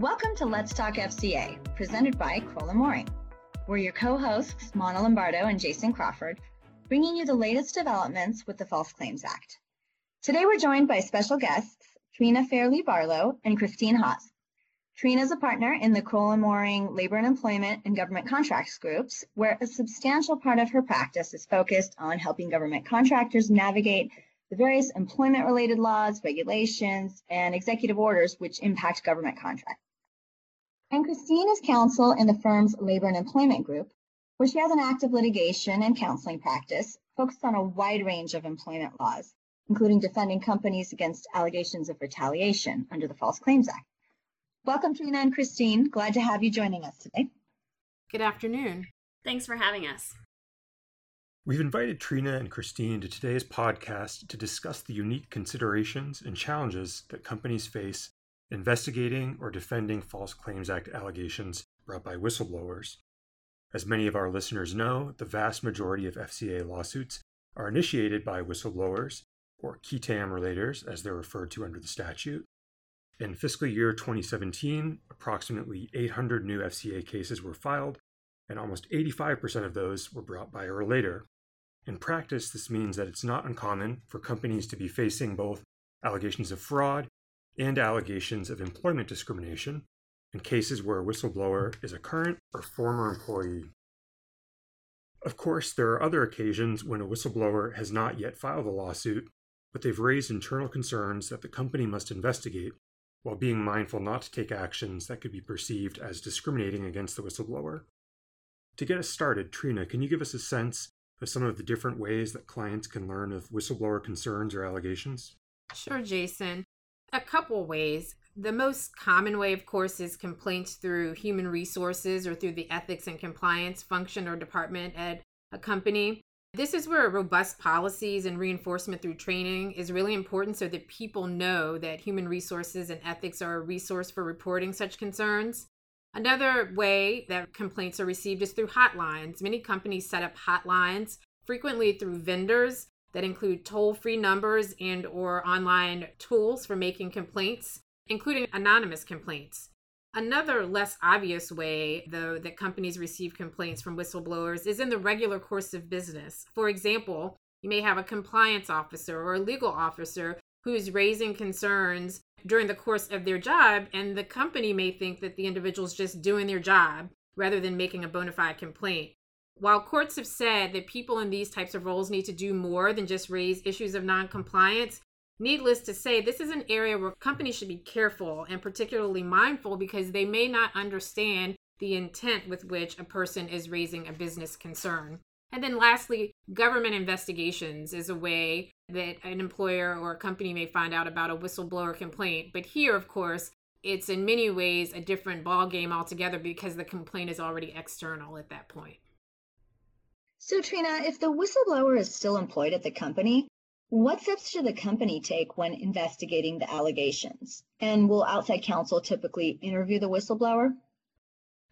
Welcome to Let's Talk FCA, presented by Crowell & Moring. We're your co-hosts, Mana Lombardo and Jason Crawford, bringing you the latest developments with the False Claims Act. Today we're joined by special guests, Trina Fairley Barlow and Christine Hawes. Trina is a partner in the Crowell & Moring Labor and Employment and Government Contracts groups, where a substantial part of her practice is focused on helping government contractors navigate the various employment-related laws, regulations, and executive orders which impact government contracts. And Christine is counsel in the firm's labor and employment group, where she has an active litigation and counseling practice focused on a wide range of employment laws, including defending companies against allegations of retaliation under the False Claims Act. Welcome, Trina and Christine. Glad to have you joining us today. Good afternoon. Thanks for having us. We've invited Trina and Christine to today's podcast to discuss the unique considerations and challenges that companies face investigating or defending False Claims Act allegations brought by whistleblowers. As many of our listeners know, the vast majority of FCA lawsuits are initiated by whistleblowers, or qui tam relators as they're referred to under the statute. In fiscal year 2017, approximately 800 new FCA cases were filed, and almost 85% of those were brought by a relator. In practice, this means that it's not uncommon for companies to be facing both allegations of fraud and allegations of employment discrimination in cases where a whistleblower is a current or former employee. Of course, there are other occasions when a whistleblower has not yet filed a lawsuit, but they've raised internal concerns that the company must investigate while being mindful not to take actions that could be perceived as discriminating against the whistleblower. To get us started, Trina, can you give us a sense of some of the different ways that clients can learn of whistleblower concerns or allegations? Sure, Jason. A couple ways. The most common way, of course, is complaints through human resources or through the ethics and compliance function or department at a company. This is where robust policies and reinforcement through training is really important so that people know that human resources and ethics are a resource for reporting such concerns. Another way that complaints are received is through hotlines. Many companies set up hotlines, frequently through vendors that include toll-free numbers and or online tools for making complaints, including anonymous complaints. Another less obvious way, though, that companies receive complaints from whistleblowers is in the regular course of business. For example, you may have a compliance officer or a legal officer who is raising concerns during the course of their job, and the company may think that the individual is just doing their job rather than making a bona fide complaint. While courts have said that people in these types of roles need to do more than just raise issues of noncompliance, needless to say, this is an area where companies should be careful and particularly mindful because they may not understand the intent with which a person is raising a business concern. And then lastly, government investigations is a way that an employer or a company may find out about a whistleblower complaint. But here, of course, it's in many ways a different ballgame altogether because the complaint is already external at that point. So, Trina, if the whistleblower is still employed at the company, what steps should the company take when investigating the allegations? And will outside counsel typically interview the whistleblower?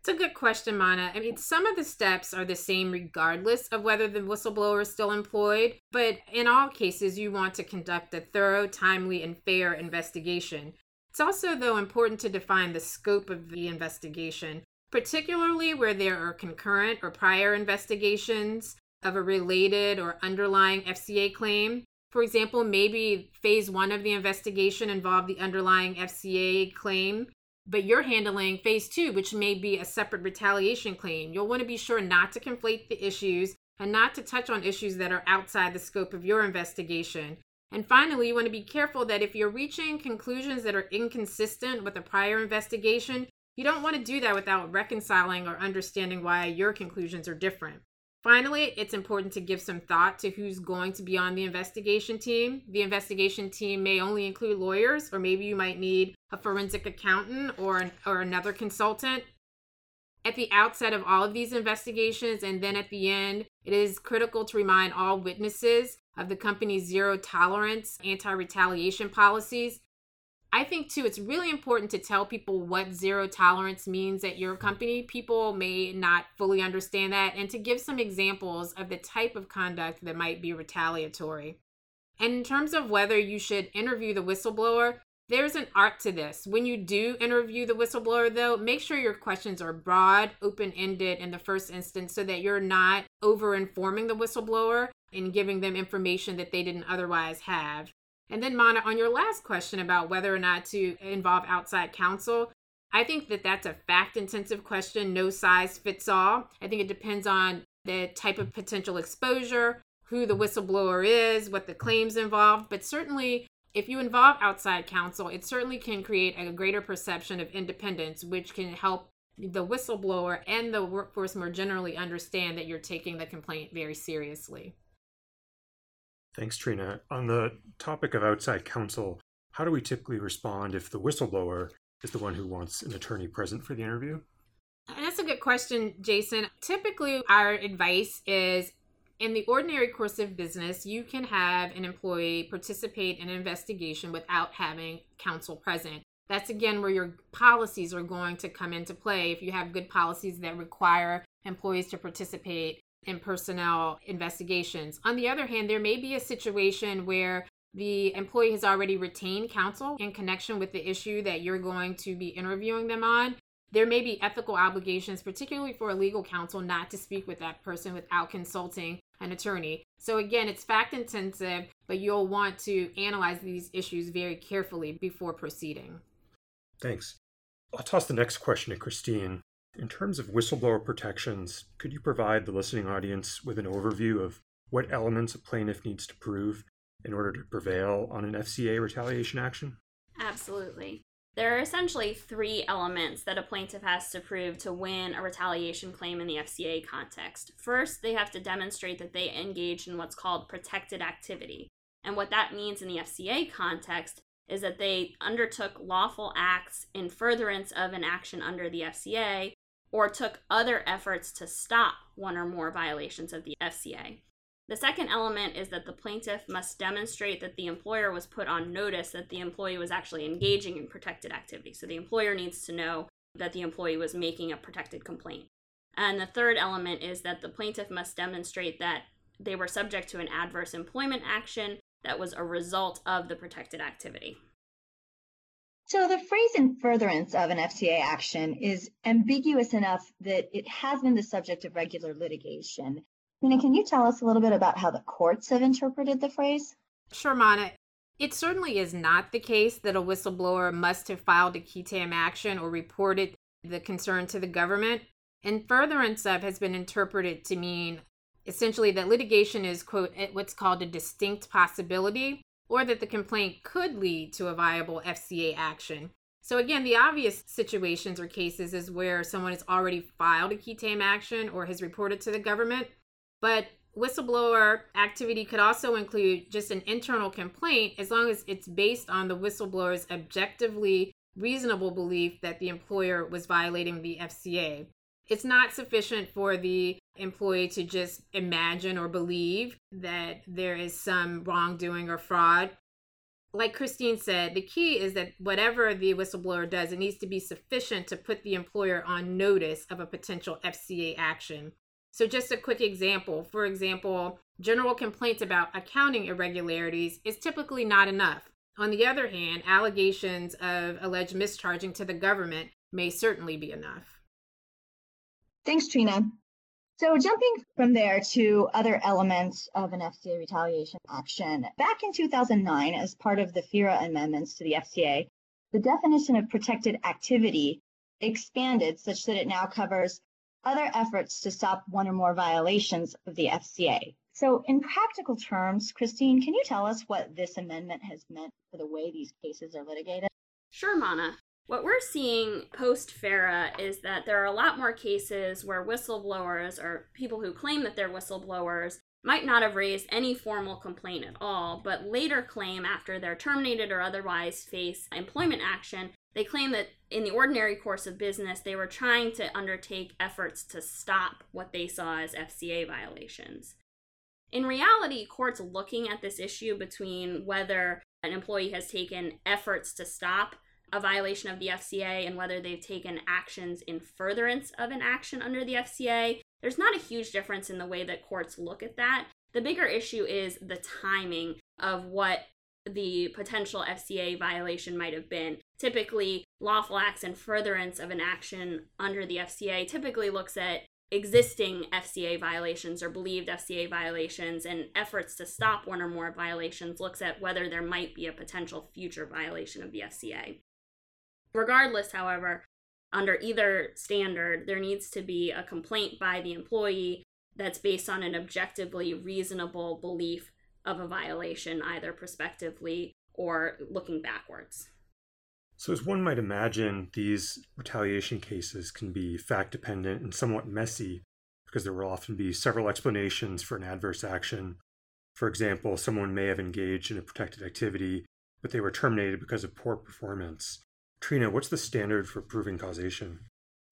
It's a good question, Mana. I mean, some of the steps are the same regardless of whether the whistleblower is still employed, but in all cases, you want to conduct a thorough, timely, and fair investigation. It's also, though, important to define the scope of the investigation particularly where there are concurrent or prior investigations of a related or underlying FCA claim. For example, maybe phase one of the investigation involved the underlying FCA claim, but you're handling phase two, which may be a separate retaliation claim. You'll want to be sure not to conflate the issues and not to touch on issues that are outside the scope of your investigation. And finally, you want to be careful that if you're reaching conclusions that are inconsistent with a prior investigation, you don't want to do that without reconciling or understanding why your conclusions are different. Finally, it's important to give some thought to who's going to be on the investigation team. The investigation team may only include lawyers, or maybe you might need a forensic accountant or, an, or another consultant. At the outset of all of these investigations, and then at the end, it is critical to remind all witnesses of the company's zero tolerance anti retaliation policies I think too, it's really important to tell people what zero tolerance means at your company. People may not fully understand that, and to give some examples of the type of conduct that might be retaliatory. And in terms of whether you should interview the whistleblower, There's an art to this. When you do interview the whistleblower, though, make sure your questions are broad, open ended in the first instance so that you're not over informing the whistleblower and giving them information that they didn't otherwise have. And then, Mana, on your last question about whether or not to involve outside counsel, I think that that's a fact intensive question. No size fits all. I think it depends on the type of potential exposure, who the whistleblower is, what the claims involved. But certainly, if you involve outside counsel, it certainly can create a greater perception of independence, which can help the whistleblower and the workforce more generally understand that you're taking the complaint very seriously. Thanks, Trina. On the topic of outside counsel, how do we typically respond if the whistleblower is the one who wants an attorney present for the interview? That's a good question, Jason. Typically, our advice is in the ordinary course of business, you can have an employee participate in an investigation without having counsel present. That's again where your policies are going to come into play. If you have good policies that require employees to participate in personnel investigations. On the other hand, there may be a situation where the employee has already retained counsel in connection with the issue that you're going to be interviewing them on there may be ethical obligations, particularly for a legal counsel, not to speak with that person without consulting an attorney. So, again, it's fact intensive, but you'll want to analyze these issues very carefully before proceeding. Thanks. I'll toss the next question to Christine. In terms of whistleblower protections, could you provide the listening audience with an overview of what elements a plaintiff needs to prove in order to prevail on an FCA retaliation action? Absolutely. There are essentially three elements that a plaintiff has to prove to win a retaliation claim in the FCA context. First, they have to demonstrate that they engaged in what's called protected activity. And what that means in the FCA context is that they undertook lawful acts in furtherance of an action under the FCA or took other efforts to stop one or more violations of the FCA. The second element is that the plaintiff must demonstrate that the employer was put on notice that the employee was actually engaging in protected activity. So the employer needs to know that the employee was making a protected complaint. And the third element is that the plaintiff must demonstrate that they were subject to an adverse employment action that was a result of the protected activity. So the phrase in furtherance of an FCA action is ambiguous enough that it has been the subject of regular litigation. Tina, can you tell us a little bit about how the courts have interpreted the phrase? Sure, Mana. It certainly is not the case that a whistleblower must have filed a qui tam action or reported the concern to the government. And furtherance of has been interpreted to mean essentially that litigation is, quote, what's called a distinct possibility, or that the complaint could lead to a viable FCA action. So, again, the obvious situations or cases is where someone has already filed a qui tam action or has reported to the government but whistleblower activity could also include just an internal complaint as long as it's based on the whistleblower's objectively reasonable belief that the employer was violating the FCA. It's not sufficient for the employee to just imagine or believe that there is some wrongdoing or fraud. Like Christine said, the key is that whatever the whistleblower does, it needs to be sufficient to put the employer on notice of a potential FCA action. So, just a quick example for example, general complaints about accounting irregularities is typically not enough. On the other hand, allegations of alleged mischarging to the government may certainly be enough. Thanks, Trina. So, jumping from there to other elements of an FCA retaliation action, back in 2009, as part of the FERA amendments to the FCA, the definition of protected activity expanded such that it now covers other efforts to stop one or more violations of the FCA. So, in practical terms, Christine, can you tell us what this amendment has meant for the way these cases are litigated? Sure, Mana. What we're seeing post FERA is that there are a lot more cases where whistleblowers or people who claim that they're whistleblowers might not have raised any formal complaint at all, but later claim after they're terminated or otherwise face employment action they claim that in the ordinary course of business, they were trying to undertake efforts to stop what they saw as FCA violations. In reality, courts looking at this issue between whether an employee has taken efforts to stop a violation of the FCA and whether they've taken actions in furtherance of an action under the FCA, there's not a huge difference in the way that courts look at that. The bigger issue is the timing of what the potential FCA violation might have been. Typically, lawful acts and furtherance of an action under the FCA typically looks at existing FCA violations or believed FCA violations and efforts to stop one or more violations looks at whether there might be a potential future violation of the FCA. Regardless, however, under either standard, there needs to be a complaint by the employee that's based on an objectively reasonable belief of a violation, either prospectively or looking backwards. So, as one might imagine, these retaliation cases can be fact dependent and somewhat messy because there will often be several explanations for an adverse action. For example, someone may have engaged in a protected activity, but they were terminated because of poor performance. Trina, what's the standard for proving causation?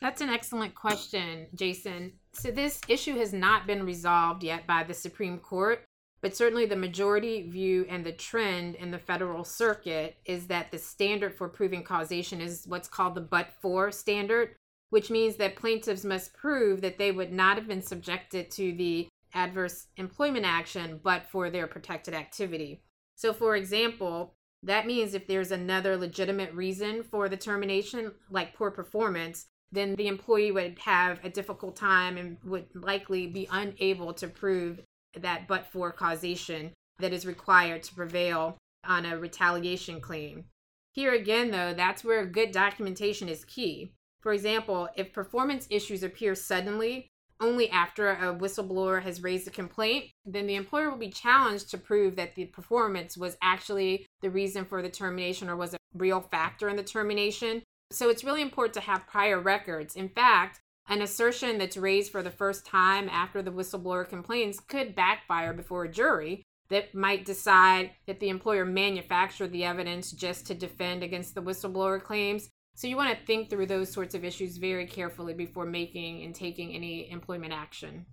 That's an excellent question, Jason. So, this issue has not been resolved yet by the Supreme Court, but certainly the majority view and the trend in the federal circuit is that the standard for proving causation is what's called the but for standard, which means that plaintiffs must prove that they would not have been subjected to the adverse employment action but for their protected activity. So, for example, that means if there's another legitimate reason for the termination, like poor performance, then the employee would have a difficult time and would likely be unable to prove that but for causation that is required to prevail on a retaliation claim. Here again, though, that's where good documentation is key. For example, if performance issues appear suddenly, only after a whistleblower has raised a complaint, then the employer will be challenged to prove that the performance was actually the reason for the termination or was a real factor in the termination. So it's really important to have prior records. In fact, an assertion that's raised for the first time after the whistleblower complains could backfire before a jury that might decide that the employer manufactured the evidence just to defend against the whistleblower claims. So you want to think through those sorts of issues very carefully before making and taking any employment action.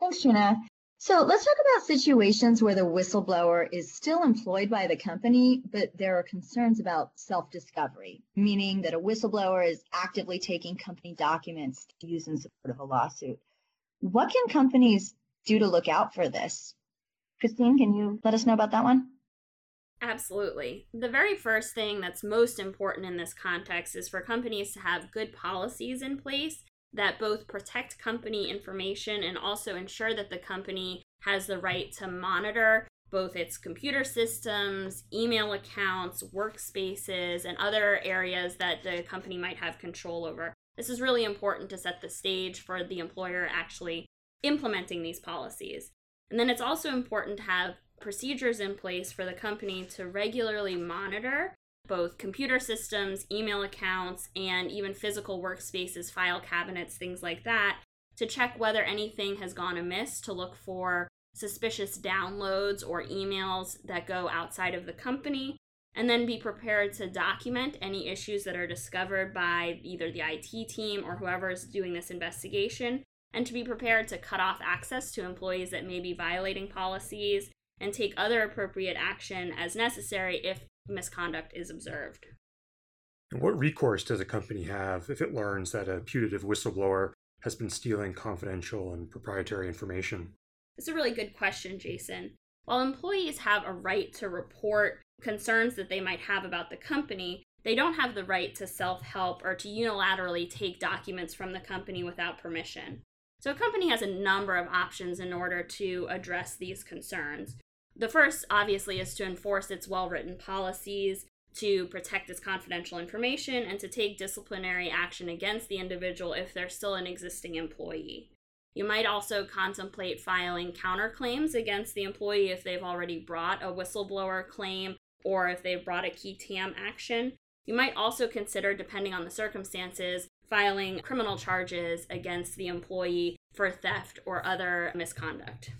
Thanks, Trina. So let's talk about situations where the whistleblower is still employed by the company, but there are concerns about self discovery, meaning that a whistleblower is actively taking company documents to use in support of a lawsuit. What can companies do to look out for this? Christine, can you let us know about that one? Absolutely. The very first thing that's most important in this context is for companies to have good policies in place that both protect company information and also ensure that the company has the right to monitor both its computer systems, email accounts, workspaces, and other areas that the company might have control over. This is really important to set the stage for the employer actually implementing these policies. And then it's also important to have procedures in place for the company to regularly monitor both computer systems, email accounts, and even physical workspaces, file cabinets, things like that, to check whether anything has gone amiss, to look for suspicious downloads or emails that go outside of the company, and then be prepared to document any issues that are discovered by either the IT team or whoever is doing this investigation, and to be prepared to cut off access to employees that may be violating policies and take other appropriate action as necessary if misconduct is observed. And what recourse does a company have if it learns that a putative whistleblower has been stealing confidential and proprietary information? It's a really good question, Jason. While employees have a right to report concerns that they might have about the company, they don't have the right to self help or to unilaterally take documents from the company without permission. So, a company has a number of options in order to address these concerns. The first, obviously, is to enforce its well written policies, to protect its confidential information, and to take disciplinary action against the individual if they're still an existing employee. You might also contemplate filing counterclaims against the employee if they've already brought a whistleblower claim or if they've brought a qui tam action. You might also consider, depending on the circumstances, filing criminal charges against the employee for theft or other misconduct.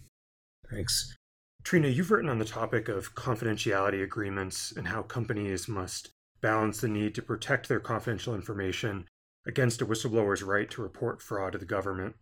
Thanks. Trina, you've written on the topic of confidentiality agreements and how companies must balance the need to protect their confidential information against a whistleblower's right to report fraud to the government.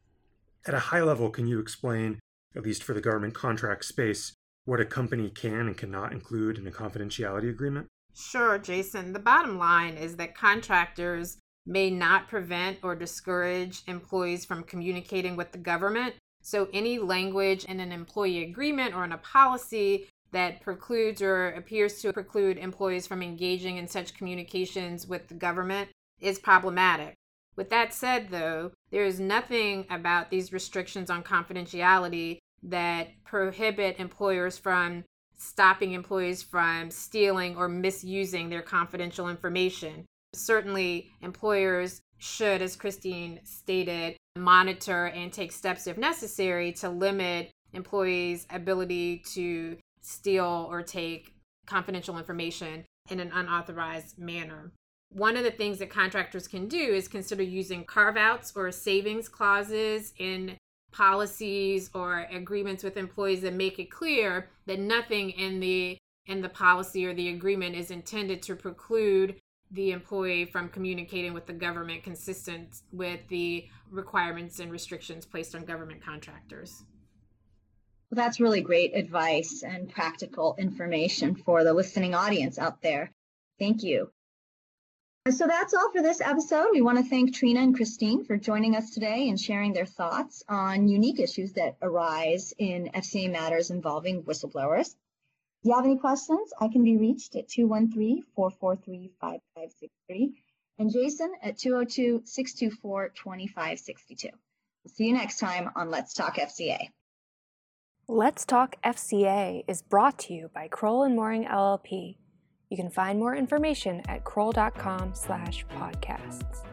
At a high level, can you explain, at least for the government contract space, what a company can and cannot include in a confidentiality agreement? Sure, Jason. The bottom line is that contractors may not prevent or discourage employees from communicating with the government so, any language in an employee agreement or in a policy that precludes or appears to preclude employees from engaging in such communications with the government is problematic. With that said, though, there is nothing about these restrictions on confidentiality that prohibit employers from stopping employees from stealing or misusing their confidential information. Certainly, employers should, as Christine stated, monitor and take steps if necessary to limit employees' ability to steal or take confidential information in an unauthorized manner. One of the things that contractors can do is consider using carve outs or savings clauses in policies or agreements with employees that make it clear that nothing in the in the policy or the agreement is intended to preclude the employee from communicating with the government consistent with the requirements and restrictions placed on government contractors. Well, that's really great advice and practical information for the listening audience out there. Thank you. So that's all for this episode. We want to thank Trina and Christine for joining us today and sharing their thoughts on unique issues that arise in FCA matters involving whistleblowers. If you have any questions, I can be reached at 213-443-5563 and Jason at 202-624-2562. We'll see you next time on Let's Talk FCA. Let's Talk FCA is brought to you by Crowell and Moring LLP. You can find more information at crowell.com slash podcasts.